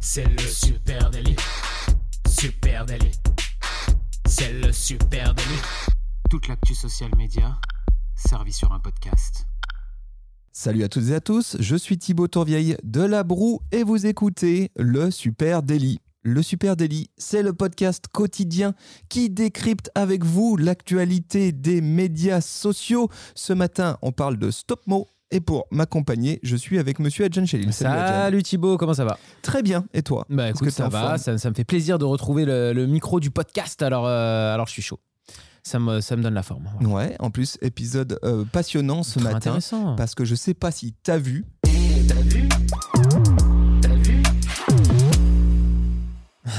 C'est le super délit. Super délit. C'est le super délit. Toute l'actu social média servie sur un podcast. Salut à toutes et à tous, je suis Thibaut Tourvieille de La Broue et vous écoutez le Super Daily. Le Super Daily, c'est le podcast quotidien qui décrypte avec vous l'actualité des médias sociaux. Ce matin, on parle de Stopmo. Et pour m'accompagner, je suis avec monsieur Adjan Chelil. Salut, Thibaut, comment ça va? Très bien, et toi? Bah écoute, ça va, ça, ça me fait plaisir de retrouver le, le micro du podcast, alors, euh, alors je suis chaud. Ça me, ça me donne la forme. voilà. Ouais, en plus, épisode euh, passionnant ce Très matin. intéressant. Parce que je sais pas si t'as vu,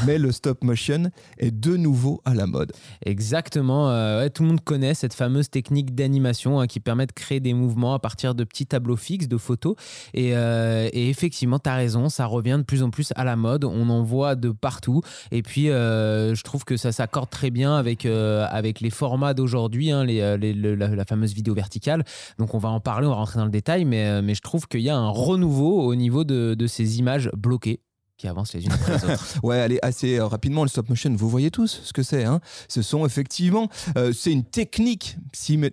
mais le stop motion est de nouveau à la mode. Exactement. euh, tout le monde connaît cette fameuse technique d'animation hein, qui permet de créer des mouvements à partir de petits tableaux fixes de photos. Et, euh, effectivement, tu as raison, ça revient de plus en plus à la mode. On en voit de partout. Et puis, euh, je trouve que ça s'accorde très bien avec, avec les formats d'aujourd'hui, hein, la, fameuse vidéo verticale. Donc, on va en parler, on va rentrer dans le détail. Mais, mais je trouve qu'il y a un renouveau au niveau de, de ces images bloquées qui avancent les unes après les autres. Ouais, allez, assez euh, rapidement, le stop motion, vous voyez tous ce que c'est. Hein ce sont effectivement, euh, c'est une technique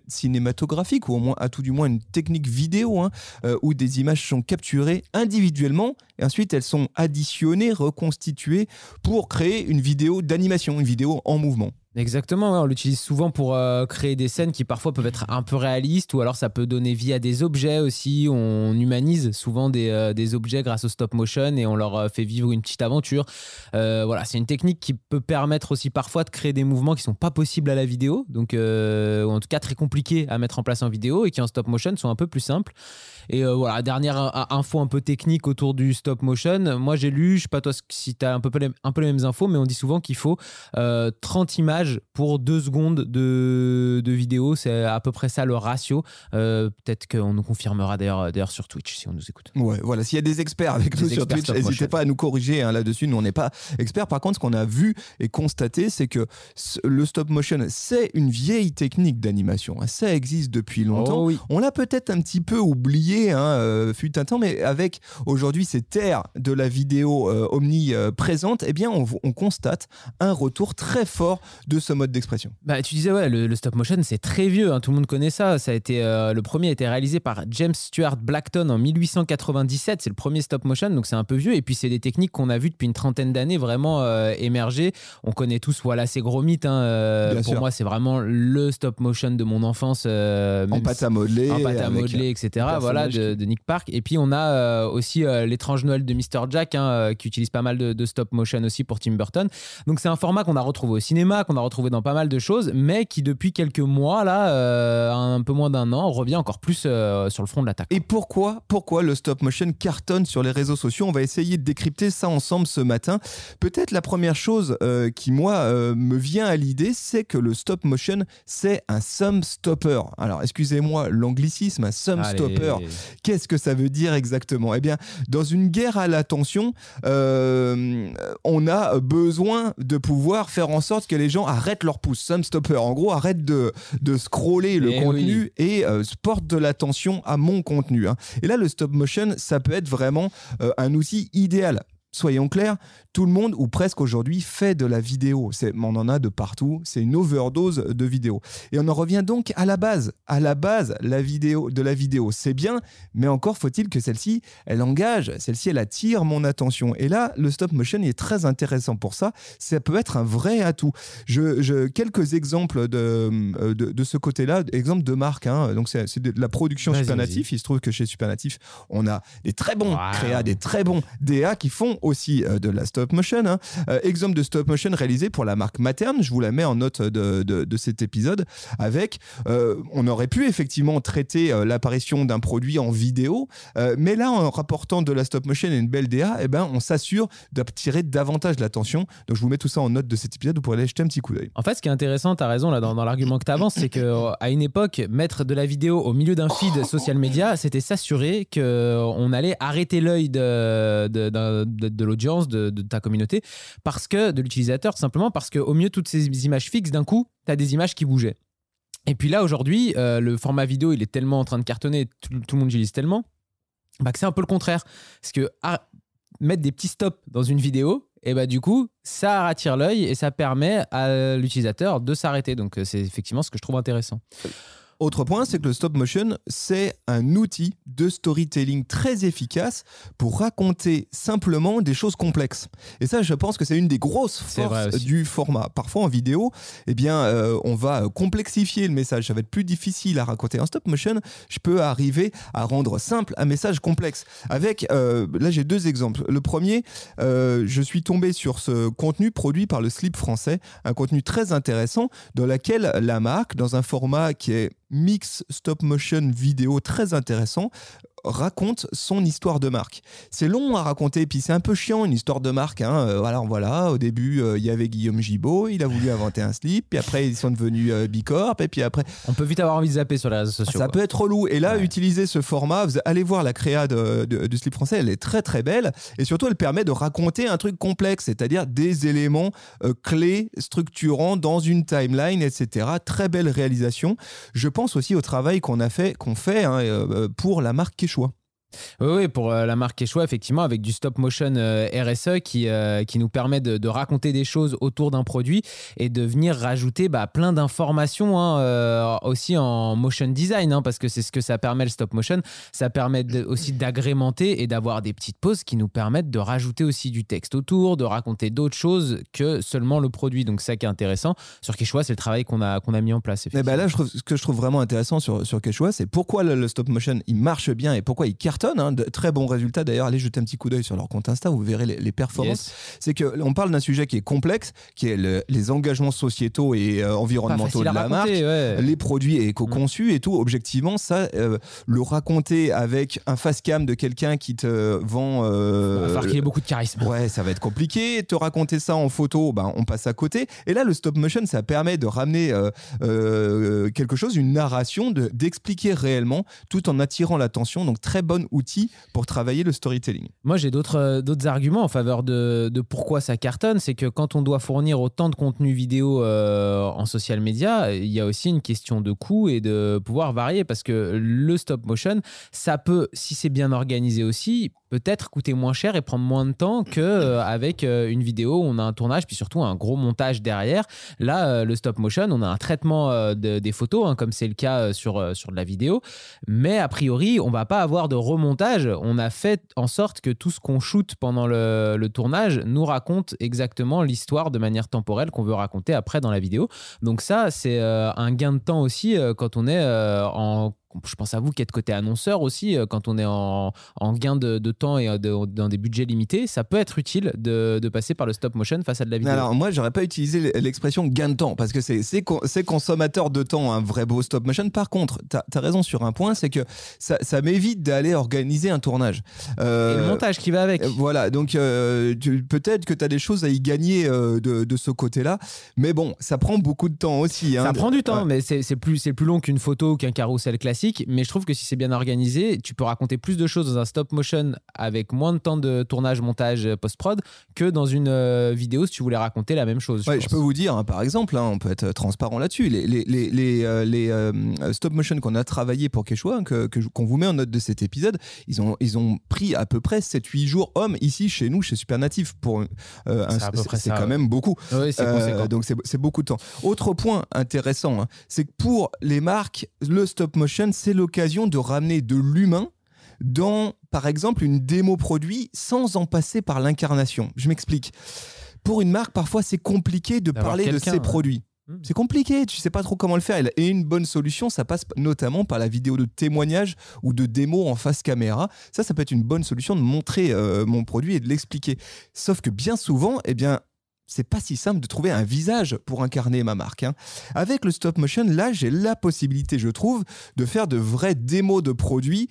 cinématographique, ou au moins, à tout du moins, une technique vidéo, hein, euh, où des images sont capturées individuellement, et ensuite elles sont additionnées, reconstituées, pour créer une vidéo d'animation, une vidéo en mouvement. Exactement, ouais, on l'utilise souvent pour euh, créer des scènes qui parfois peuvent être un peu réalistes ou alors ça peut donner vie à des objets aussi. On humanise souvent des, euh, des objets grâce au stop motion et on leur euh, fait vivre une petite aventure. Voilà, c'est une technique qui peut permettre aussi parfois de créer des mouvements qui sont pas possibles à la vidéo, donc ou en tout cas très compliqués à mettre en place en vidéo et qui en stop motion sont un peu plus simples. Et voilà, dernière info un peu technique autour du stop motion. Moi j'ai lu, je sais pas toi si tu as un peu, un peu les mêmes infos, mais on dit souvent qu'il faut euh, 30 images pour 2 secondes de, de vidéo. C'est à peu près ça le ratio. Euh, Peut-être qu'on nous confirmera d'ailleurs sur Twitch si on nous écoute. Ouais, voilà. S'il y a des experts avec Des nous sur Twitch, n'hésitez pas à nous corriger hein, là-dessus. Nous, on n'est pas experts. Par contre, ce qu'on a vu et constaté, c'est que le stop motion, c'est une vieille technique d'animation. Ça existe depuis longtemps. Oh oui. On l'a peut-être un petit peu oublié, hein, euh, fut un temps, mais avec aujourd'hui ces terres de la vidéo euh, omniprésente, eh bien, on, on constate un retour très fort de ce mode d'expression. Bah, tu disais, ouais, le, le stop motion, c'est très vieux, hein, tout le monde connaît ça. ça a été, euh, le premier a été réalisé par James Stuart Blackton en 1897, c'est le premier stop motion, donc c'est un peu vieux. Et puis, c'est des techniques qu'on a vues depuis une trentaine d'années vraiment euh, émerger. On connaît tous, voilà, ces gros mythes. hein, euh, pour sûr. moi, c'est vraiment le stop motion de mon enfance. euh, En pâte à modeler. en pâte à modeler, etc. Voilà, de, Nick Park. Et puis on a aussi l'étrange Noël de Mr. Jack, hein, qui utilise pas mal de, de stop motion aussi pour Tim Burton. Donc c'est un format qu'on a retrouvé au cinéma, qu'on a retrouvé dans pas mal de choses, mais qui depuis quelques mois, là, euh, un peu moins d'un an, revient encore plus euh, sur le front de l'attaque. Et pourquoi, pourquoi le stop motion cartonne sur les réseaux sociaux? On va essayer de décrypter ça ensemble ce matin. Peut-être la première chose euh, qui, moi, me vient à l'idée, c'est que le stop motion, c'est un sum stopper. Alors, excusez-moi l'anglicisme, un sum Allez. stopper. Qu'est-ce que ça veut dire exactement? Eh bien, dans une guerre à l'attention, on a besoin de pouvoir faire en sorte que les gens arrêtent leur pouce. Sum stopper, en gros, arrête de, de scroller le Eh contenu et euh, porte de l'attention à mon contenu. hein. Et là, le stop motion, ça peut être vraiment euh, un outil idéal. Soyons clairs, tout le monde ou presque aujourd'hui fait de la vidéo. On en a de partout. C'est une overdose de vidéos. Et on en revient donc à la base. À la base, la vidéo de la vidéo, c'est bien, mais encore faut-il que celle-ci, elle engage, celle-ci, elle attire mon attention. Et là, le stop motion est très intéressant pour ça. Ça peut être un vrai atout. Je, je- quelques exemples de, euh, de, de ce côté-là, exemple de marque. hein. Donc c'est de la production Supernatif. Il se trouve que chez Supernatif, on a des très bons Wow. créas, des très bons DA qui font aussi euh, de la stop motion. hein. Euh, exemple de stop motion réalisé pour la marque Materne, je vous la mets en note de, de, cet épisode, avec, euh, on aurait pu effectivement traiter l'apparition d'un produit en vidéo, mais là, en rapportant de la stop motion et une belle DA, eh ben, on s'assure d'attirer davantage l'attention. Donc je vous mets tout ça en note de cet épisode, vous pourrez aller jeter un petit coup d'œil. En fait, ce qui est intéressant, tu as raison là dans, l'argument que tu avances, c'est qu'à une époque, mettre de la vidéo au milieu d'un feed social media, c'était s'assurer qu'on allait arrêter l'œil de- de- l'audience, de, ta communauté, parce que de l'utilisateur, simplement parce qu'au milieu de toutes ces images fixes, d'un coup, tu as des images qui bougeaient. Et puis là, aujourd'hui, euh, le format vidéo, il est tellement en train de cartonner, tout, le monde l'utilise tellement, bah, que c'est un peu le contraire. Parce que ah, mettre des petits stops dans une vidéo, et bah du coup, ça attire l'œil et ça permet à l'utilisateur de s'arrêter. Donc euh, c'est effectivement ce que je trouve intéressant. Autre point, c'est que le stop motion, c'est un outil de storytelling très efficace pour raconter simplement des choses complexes. Et ça, je pense que c'est une des grosses forces du format. Parfois en vidéo, eh bien, euh, on va complexifier le message. Ça va être plus difficile à raconter. En stop motion, je peux arriver à rendre simple un message complexe. Avec, euh, là, j'ai deux exemples. Le premier, euh, je suis tombé sur ce contenu produit par le Slip français, un contenu très intéressant dans lequel la marque, dans un format qui est mix stop motion vidéo très intéressant, raconte son histoire de marque. C'est long à raconter, puis c'est un peu chiant une histoire de marque. Hein. Euh, alors voilà, au début, euh, il y avait Guillaume Gibaud, il a voulu inventer un slip, puis après ils sont devenus euh, Bicorp, et puis après On peut vite avoir envie de zapper sur les réseaux sociaux. ça quoi. peut être relou. Et là, Ouais. utiliser ce format, vous allez voir la créa de, de- du slip français, elle est très très belle. Et surtout, elle permet de raconter un truc complexe, c'est-à-dire des éléments euh, clés, structurants dans une timeline, etc. Très belle réalisation. Je pense aussi au travail qu'on a fait, qu'on fait hein, pour la marque Quechua. Oui, oui, pour euh, la marque Quechua, effectivement, avec du stop motion euh, RSE qui, euh, qui nous permet de, de raconter des choses autour d'un produit et de venir rajouter bah, plein d'informations hein, euh, aussi en motion design, hein, parce que c'est ce que ça permet le stop motion. Ça permet de- aussi d'agrémenter et d'avoir des petites pauses qui nous permettent de rajouter aussi du texte autour, de raconter d'autres choses que seulement le produit. Donc, ça qui est intéressant. Sur Quechua, c'est le travail qu'on a, qu'on a mis en place. Et ben là, je trouve, ce que je trouve vraiment intéressant sur, sur Quechua, c'est pourquoi le, le stop motion il marche bien et pourquoi il hein, de très bons résultats. D'ailleurs, allez jeter un petit coup d'œil sur leur compte Insta, vous verrez les, les performances. Yes. C'est que on parle d'un sujet qui est complexe, qui est le- les engagements sociétaux et euh, environnementaux de la marque. ouais. Les produits éco-conçus et tout, objectivement, ça, euh, le raconter avec un face cam de quelqu'un qui te vend. euh, Il va falloir qu'il ait beaucoup de charisme. Ouais, ça va être compliqué. Te raconter ça en photo, ben, on passe à côté. Et là, le stop motion, ça permet de ramener euh, quelque chose, une narration, de- d'expliquer réellement, tout en attirant l'attention. Donc, très bon outil pour travailler le storytelling. Moi, j'ai d'autres euh, arguments en faveur de, de pourquoi ça cartonne. C'est que quand on doit fournir autant de contenu vidéo euh, en social media, il y a aussi une question de coût et de pouvoir varier parce que le stop motion, ça peut, si c'est bien organisé aussi, peut-être coûter moins cher et prendre moins de temps qu'avec une vidéo où on a un tournage, puis surtout un gros montage derrière. Là, euh, le stop motion, on a un traitement euh, de- des photos, hein, comme c'est le cas euh, sur, euh, sur de la vidéo. Mais a priori, on va pas avoir de remontage. On a fait en sorte que tout ce qu'on shoot pendant le, le tournage nous raconte exactement l'histoire de manière temporelle qu'on veut raconter après dans la vidéo. Donc ça, c'est euh, un gain de temps aussi euh, quand on est euh, en je pense à vous qui êtes côté annonceur aussi, euh, quand on est en, en gain de, de temps et euh, de- dans des budgets limités, ça peut être utile de, de passer par le stop motion face à de la vidéo. Alors, moi, j'aurais pas utilisé l'expression gain de temps parce que c'est con- consommateur de temps, un vrai beau stop motion. Par contre, tu as, raison sur un point, c'est que ça, ça m'évite d'aller organiser un tournage. Euh, et le montage qui va avec. Voilà, donc euh, peut-être que tu as des choses à y gagner euh, de, ce côté-là, mais bon, ça prend beaucoup de temps aussi. hein. Ça prend du temps, Ouais. mais c'est plus, plus long qu'une photo ou qu'un carrousel classique. Mais je trouve que si c'est bien organisé, tu peux raconter plus de choses dans un stop motion avec moins de temps de tournage, montage, euh, post-prod que dans une euh, vidéo si tu voulais raconter la même chose. Ouais, je peux vous dire, hein, par exemple, hein, on peut être transparent là-dessus. Les, les, les, les, euh, les, euh, stop motion qu'on a travaillé pour Quechua, hein, que, qu'on vous met en note de cet épisode, ils ont, ils ont pris à peu près 7-8 jours hommes ici chez nous, chez Supernatif. Pour, euh, un- C'est c'est ça, quand ouais. même beaucoup. Ouais, c'est Euh, donc c'est c'est beaucoup de temps. Autre point intéressant, hein, c'est que pour les marques, le stop motion, c'est l'occasion de ramener de l'humain dans, par exemple, une démo produit sans en passer par l'incarnation. Je m'explique. Pour une marque, parfois, c'est compliqué de parler de ses produits. Hmm. C'est compliqué, tu sais pas trop comment le faire. Et une bonne solution, ça passe notamment par la vidéo de témoignage ou de démo en face caméra. Ça, ça peut être une bonne solution de montrer euh, mon produit et de l'expliquer. Sauf que bien souvent, eh bien, c'est pas si simple de trouver un visage pour incarner ma marque. hein. Avec le stop motion, là, j'ai la possibilité, je trouve, de faire de vraies démos de produits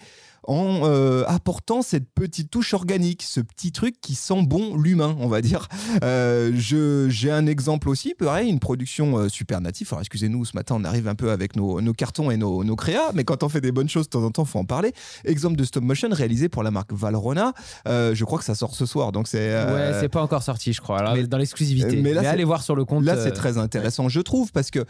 en euh, apportant cette petite touche organique, ce petit truc qui sent bon l'humain, on va dire. Euh, J'ai un exemple aussi, pareil, une production euh, super native. Alors excusez-nous, ce matin on arrive un peu avec nos, nos cartons et nos, nos créas, mais quand on fait des bonnes choses de temps en temps, faut en parler. Exemple de stop motion réalisé pour la marque Valrhona. Euh, je crois que ça sort ce soir, donc c'est. euh, Ouais, c'est pas encore sorti, je crois. Alors, mais- dans l'exclusivité. mais Mais, là, c'est- allez voir sur le compte. Là, c'est très intéressant, je trouve, parce que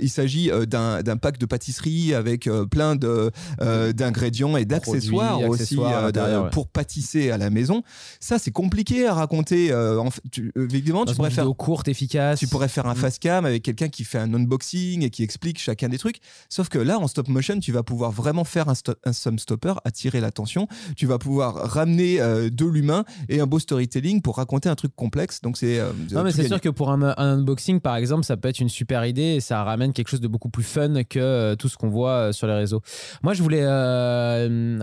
il s'agit d'un pack de pâtisserie avec plein d'ingrédients et d'accessoires accessoires produits, aussi accessoires euh, de- l'intérieur, ouais. pour pâtisser à la maison. Ça, c'est compliqué à raconter. euh, en fait, tu- euh, évidemment, Dans tu pourrais faire courte, efficace. tu pourrais faire un Mm. face cam avec quelqu'un qui fait un unboxing et qui explique chacun des trucs. Sauf que là, en stop motion, tu vas pouvoir vraiment faire un, sto- un sum stopper, attirer l'attention. Tu vas pouvoir ramener euh, de l'humain et un beau storytelling pour raconter un truc complexe. Donc c'est. euh, Non, mais c'est sûr que pour un, un unboxing, par exemple, ça peut être une super idée et ça ramène quelque chose de beaucoup plus fun que euh, tout ce qu'on voit euh, sur les réseaux. Moi, je voulais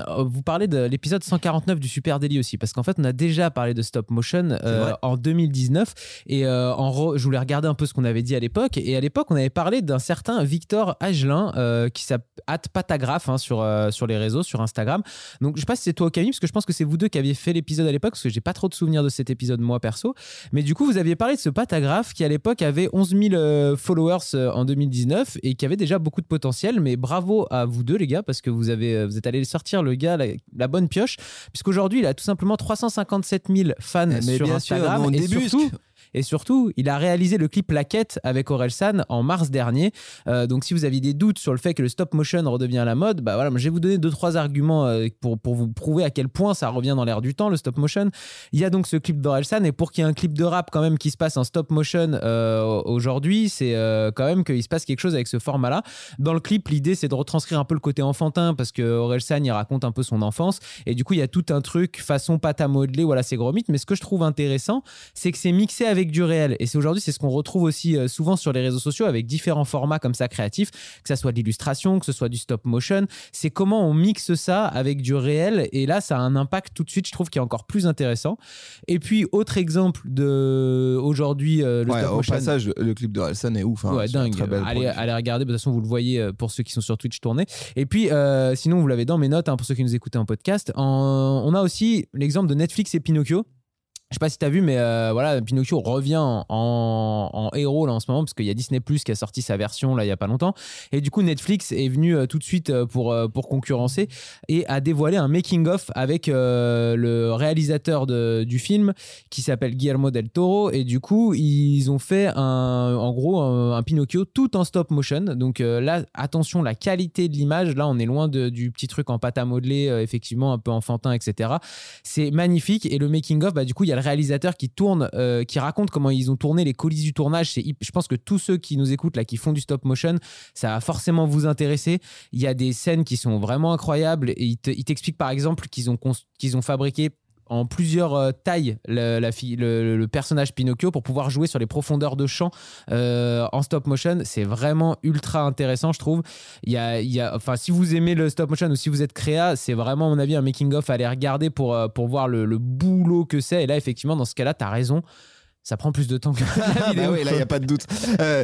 euh, vous parler de l'épisode 149 du Super Daily aussi, parce qu'en fait, on a déjà parlé de stop motion euh, en 2019 et euh, en re- je voulais regarder un peu ce qu'on avait dit à l'époque. Et à l'époque, on avait parlé d'un certain Victor Agelin euh, qui s'appelle Patagraphe hein, sur, sur les réseaux, sur Instagram. Donc, je sais pas si c'est toi, Camille, parce que je pense que c'est vous deux qui aviez fait l'épisode à l'époque, parce que j'ai pas trop de souvenirs de cet épisode, moi, perso. Mais du coup, vous aviez parlé de ce patagraphe qui, à l'époque, avait 11 000 euh, followers en 2019 et qui avait déjà beaucoup de potentiel. Mais bravo à vous deux, les gars, parce que vous, avez, vous êtes allés sortir le gars la, la bonne pioche, puisqu'aujourd'hui, il a tout simplement 357 000 fans Mais sur bien sûr, Instagram. on et débusque. surtout, et surtout, il a réalisé le clip Laquette avec Orelsan en mars dernier. Euh, donc, si vous aviez des doutes sur le fait que le stop motion redevient la mode, bah voilà, je vais vous donner deux trois arguments euh, pour, pour vous prouver à quel point ça revient dans l'air du temps le stop motion. Il y a donc ce clip d'Orelsan et pour qu'il y ait un clip de rap quand même qui se passe en stop motion euh, aujourd'hui, c'est quand même qu'il se passe quelque chose avec ce format-là. Dans le clip, l'idée c'est de retranscrire un peu le côté enfantin parce que Orelsan il raconte un peu son enfance et du coup il y a tout un truc façon pâte à modeler, voilà c'est gros mythe. Mais ce que je trouve intéressant, c'est que c'est mixé avec du réel et c'est aujourd'hui c'est ce qu'on retrouve aussi euh, souvent sur les réseaux sociaux avec différents formats comme ça créatifs, que ça soit de l'illustration, que ce soit du stop motion. C'est comment on mixe ça avec du réel et là ça a un impact tout de suite je trouve qui est encore plus intéressant. Et puis autre exemple de aujourd'hui euh, le Ouais, stop au motion. passage, le clip de Relsan est ouf. hein. Ouais, dingue. allez, allez regarder, de toute façon, vous le voyez euh, pour ceux qui sont sur Twitch tourné. Et puis, euh, sinon, vous l'avez dans mes notes, hein, pour ceux qui nous écoutent en podcast. En- On a aussi l'exemple de Netflix et Pinocchio. Je sais pas si tu as vu, mais euh, voilà, Pinocchio revient en, héros là en ce moment, parce qu'il y a Disney Plus qui a sorti sa version là il y a pas longtemps. Et du coup, Netflix est venu euh, tout de suite euh, pour, concurrencer et a dévoilé un making-of avec euh, le réalisateur du film qui s'appelle Guillermo del Toro. Et du coup, ils ont fait un, en gros un, un Pinocchio tout en stop motion. Donc là, attention, la qualité de l'image, là, on est loin de- du petit truc en pâte à modeler, effectivement, un peu enfantin, etc. C'est magnifique. Et le making-of, bah, du coup, il y a réalisateur qui tourne, euh, qui raconte comment ils ont tourné les coulisses du tournage. Je pense que tous ceux qui nous écoutent, là, qui font du stop motion, ça va forcément vous intéresser. Il y a des scènes qui sont vraiment incroyables et il, te- t'explique par exemple qu'ils ont fabriqué en plusieurs euh, tailles le, personnage Pinocchio pour pouvoir jouer sur les profondeurs de champ euh, en stop motion. C'est vraiment ultra intéressant, je trouve. Il y a, enfin, si vous aimez le stop motion ou si vous êtes créa, c'est vraiment, à mon avis, un making-of à aller regarder pour, euh, pour voir le, le boulot que c'est. Et là, effectivement, dans ce cas-là, tu as raison. Ça prend plus de temps que la Ah vidéo. bah oui, là, il n'y a pas de doute. Euh,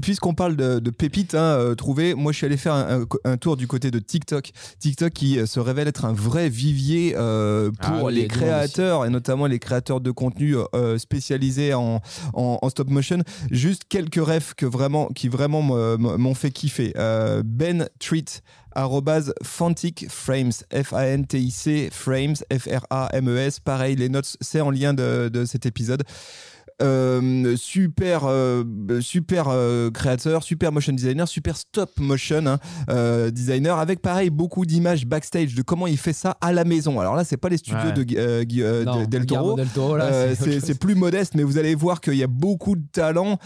Puisqu'on parle de, de pépites hein, euh, trouvées, moi je suis allé faire un, un- un tour du côté de TikTok. TikTok qui euh, se révèle être un vrai vivier euh, pour Ah oui, y les créateurs et notamment les créateurs de contenu spécialisés en, en, en stop motion. Juste quelques refs que vraiment, qui vraiment me- me- m'ont fait kiffer. Ben Treat Fantic Frames, F-A-N-T-I-C Frames, F-R-A-M-E-S. Pareil, les notes, c'est en lien de, de cet épisode. Euh, super euh, super euh, créateur, super motion designer, super stop motion hein, designer avec pareil beaucoup d'images backstage de comment il fait ça à la maison. Alors là, c'est pas les studios Ouais. de, Non, Del Toro. Del Toro, là, c'est plus modeste, mais vous allez voir qu'il y a beaucoup de talent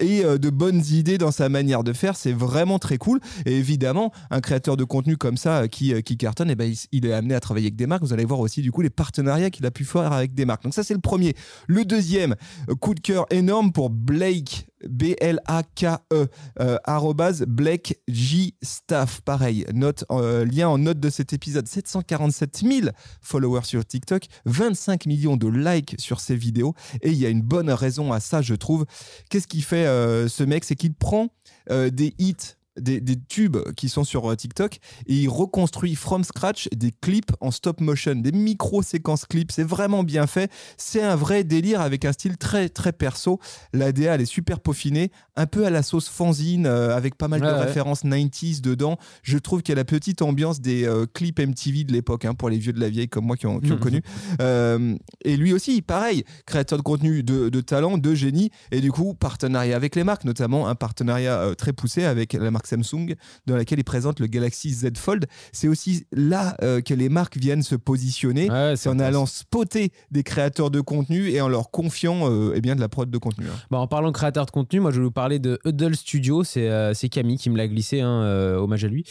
et de bonnes idées dans sa manière de faire. C'est vraiment très cool. Et évidemment, un créateur de contenu comme ça qui, qui cartonne, eh ben, il, il est amené à travailler avec des marques. Vous allez voir aussi du coup les partenariats qu'il a pu faire avec des marques. Donc ça, c'est le premier. Le deuxième, coup de cœur énorme pour Blake. B-L-A-K-E, euh, arrobase Blake J Staff. Pareil, note, euh, lien en note de cet épisode. 747 000 followers sur TikTok, 25 millions de likes sur ses vidéos. Et il y a une bonne raison à ça, je trouve. Qu'est-ce qu'il fait euh, ce mec? C'est qu'il prend des hits. Des, des tubes qui sont sur euh, TikTok et il reconstruit from scratch des clips en stop motion, des micro-séquences clips. C'est vraiment bien fait. C'est un vrai délire avec un style très très perso. La DA elle est super peaufinée, un peu à la sauce fanzine euh, avec pas mal Ouais, de ouais. références 90s dedans. Je trouve qu'il y a la petite ambiance des euh, clips MTV de l'époque hein, pour les vieux de la vieille comme moi qui ont, qui ont Mhm. connu. Euh, et lui aussi, pareil, créateur de contenu de, de talent, de génie, et du coup, partenariat avec les marques, notamment un partenariat très poussé avec la marque marque Samsung, dans laquelle ils présentent le Galaxy Z Fold. C'est aussi là euh, que les marques viennent se positionner. Ouais, C'est en allant spotter des créateurs de contenu et en leur confiant euh, eh bien, de la prod de contenu. hein. Bon, en parlant de créateur de contenu, moi je vais vous parler de Huddle Studio. C'est euh, Camille qui me l'a glissé, hein, euh, hommage à lui.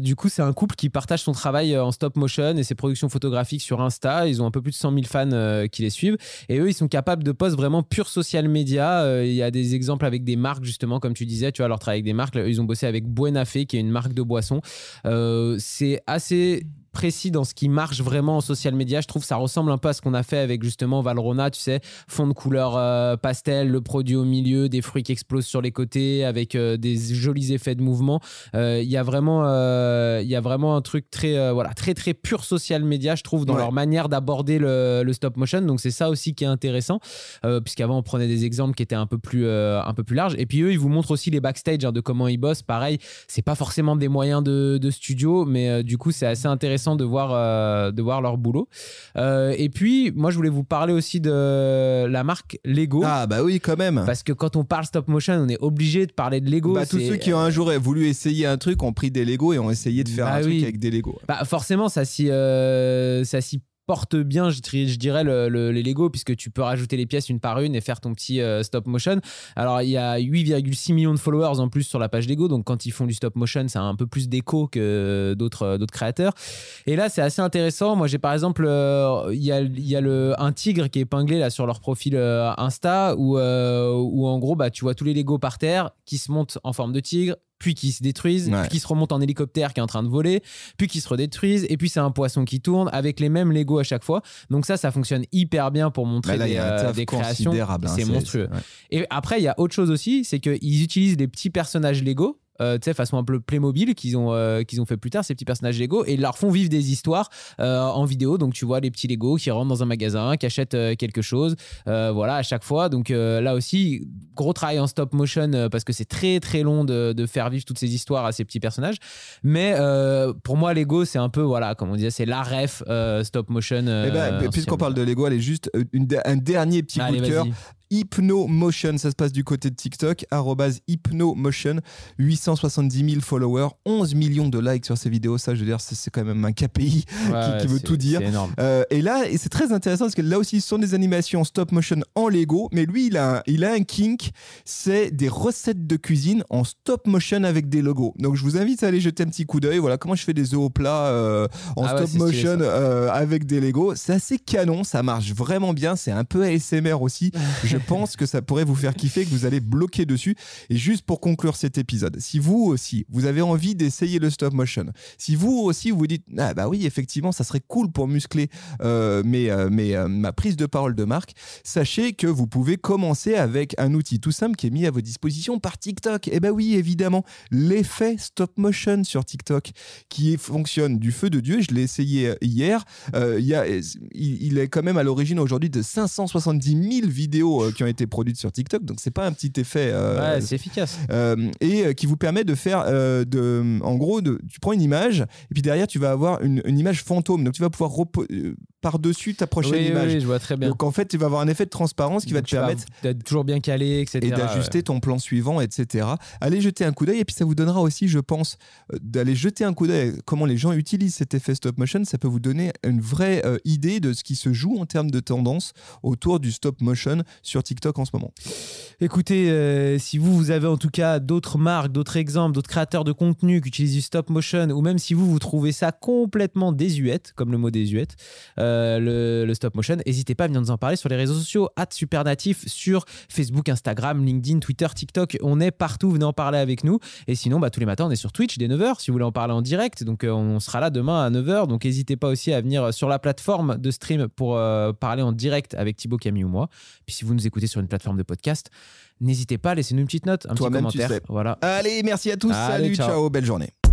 Du coup, c'est un couple qui partage son travail en stop motion et ses productions photographiques sur Insta. Ils ont un peu plus de 100 000 fans qui les suivent. Et eux, ils sont capables de posts vraiment pur social media. Il y a des exemples avec des marques, justement, comme tu disais, tu vois, leur travail avec des marques. Là, Ils ont bossé avec Buenafé, qui est une marque de boisson. Euh, c'est assez précis dans ce qui marche vraiment en social media. Je trouve que ça ressemble un peu à ce qu'on a fait avec justement Valrona, tu sais, fond de couleur euh, pastel, le produit au milieu, des fruits qui explosent sur les côtés avec euh, des jolis effets de mouvement. Euh, Il y a vraiment, il y a vraiment un truc très, voilà, très très pur social media, je trouve, dans Ouais. leur manière d'aborder le, le stop motion. Donc c'est ça aussi qui est intéressant, puisqu'avant on prenait des exemples qui étaient un peu plus, un peu plus larges. Et puis eux, ils vous montrent aussi les backstage hein, de comment ils bossent. Pareil, c'est pas forcément des moyens de, de studio, mais du coup c'est assez intéressant de voir, euh, de voir leur boulot. Euh, et puis moi je voulais vous parler aussi de la marque Lego. Ah bah oui, quand même. Parce que quand on parle stop motion, on est obligé de parler de Lego. Bah, tous ceux qui ont un jour voulu essayer un truc ont pris des Lego et ont essayé de faire Bah un truc avec des Lego. Bah, forcément, ça s'y euh, ça s'y porte bien, je, dirais- les Lego, puisque tu peux rajouter les pièces une par une et faire ton petit euh, stop motion. Alors, il y a 8,6 millions de followers en plus sur la page Lego, donc quand ils font du stop motion, ça a un peu plus d'écho que d'autres euh, créateurs. Et là, c'est assez intéressant. Moi, j'ai par exemple, euh, il y a, un tigre qui est épinglé là sur leur profil Insta, où, où en gros, bah, tu vois tous les Lego par terre qui se montent en forme de tigre puis qui se détruisent, Ouais. puis qui se remontent en hélicoptère qui est en train de voler, puis qui se redétruisent, et puis c'est un poisson qui tourne avec les mêmes Lego à chaque fois. Donc ça, ça fonctionne hyper bien pour montrer Bah là, des, euh, des créations. hein, C'est monstrueux. ouais. Et après, il y a autre chose aussi, c'est qu'ils utilisent des petits personnages Lego. Euh, tu sais, façon un peu Playmobil qu'ils ont, euh, qu'ils ont fait plus tard, ces petits personnages Lego, et ils leur font vivre des histoires euh, en vidéo. Donc, tu vois les petits Lego qui rentrent dans un magasin, qui achètent euh, quelque chose, voilà, à chaque fois. Donc, là aussi, gros travail en stop motion parce que c'est très très long de, de faire vivre toutes ces histoires à ces petits personnages. Mais pour moi, Lego, c'est un peu, voilà, comme on disait, c'est la ref stop motion. Eh ben, en puisqu'on parle de Lego, allez juste une un dernier petit Allez, coup de cœur. Hypnomotion, ça se passe du côté de TikTok, arrobase Hypnomotion, 870 000 followers, 11 millions de likes sur ces vidéos, ça je veux dire, c'est quand même un KPI Ouais, qui veut tout dire. Euh, et là, et c'est très intéressant parce que là aussi, ce sont des animations stop motion en Lego, mais lui, il a un, il a un kink, c'est des recettes de cuisine en stop motion avec des logos. Donc, je vous invite à aller jeter un petit coup d'œil. Voilà comment je fais des œufs au plat euh, en Ah stop motion euh, avec des Lego. C'est assez canon, ça marche vraiment bien. C'est un peu ASMR aussi. je pense que ça pourrait vous faire kiffer, que vous allez bloquer dessus. Et juste pour conclure cet épisode, si vous aussi, vous avez envie d'essayer le stop motion, si vous aussi vous dites, ah bah oui, effectivement, ça serait cool pour muscler euh, mes, euh, euh, ma prise de parole de marque, sachez que vous pouvez commencer avec un outil tout simple qui est mis à votre disposition par TikTok. Et bah oui, évidemment, l'effet stop motion sur TikTok qui fonctionne du feu de Dieu. Je l'ai essayé euh, hier. Il est quand même à l'origine aujourd'hui de 570 000 vidéos euh, qui ont été produites sur TikTok. Donc c'est pas un petit effet. euh, Ouais, c'est efficace. euh, et qui vous permet de faire de, en gros de, tu prends une image et puis derrière tu vas avoir une, une image fantôme donc tu vas pouvoir repo- euh, par dessus ta prochaine oui, image oui, je vois très bien. donc en fait tu vas avoir un effet de transparence qui va te permettre d'être toujours bien calé, etc. et d'ajuster ton plan suivant, etc. Allez jeter un coup d'œil et puis ça vous donnera aussi, je pense, euh, d'aller jeter un coup d'œil comment les gens utilisent cet effet stop motion. Ça peut vous donner une vraie euh, idée de ce qui se joue en termes de tendance autour du stop motion sur TikTok en ce moment. Écoutez, euh, si vous, vous avez en tout cas d'autres marques, d'autres exemples, d'autres créateurs de contenu qui utilisent du stop motion, ou même si vous, vous trouvez ça complètement désuète, comme le mot désuète, euh, le, le stop motion, n'hésitez pas à venir nous en parler sur les réseaux sociaux, supernatif sur Facebook, Instagram, LinkedIn, Twitter, TikTok. On est partout, venez en parler avec nous. Et sinon, bah, tous les matins, on est sur Twitch dès 9h, si vous voulez en parler en direct. Donc, euh, on sera là demain à 9h. Donc, n'hésitez pas aussi à venir sur la plateforme de stream pour euh, parler en direct avec Thibaut, Camille ou moi. Puis, si vous nous écoutez sur une plateforme de podcast, n'hésitez pas, laissez-nous une petite note, un petit tu commentaire. sais. Voilà. Allez, merci à tous. Allez, Salut, ciao. ciao belle journée.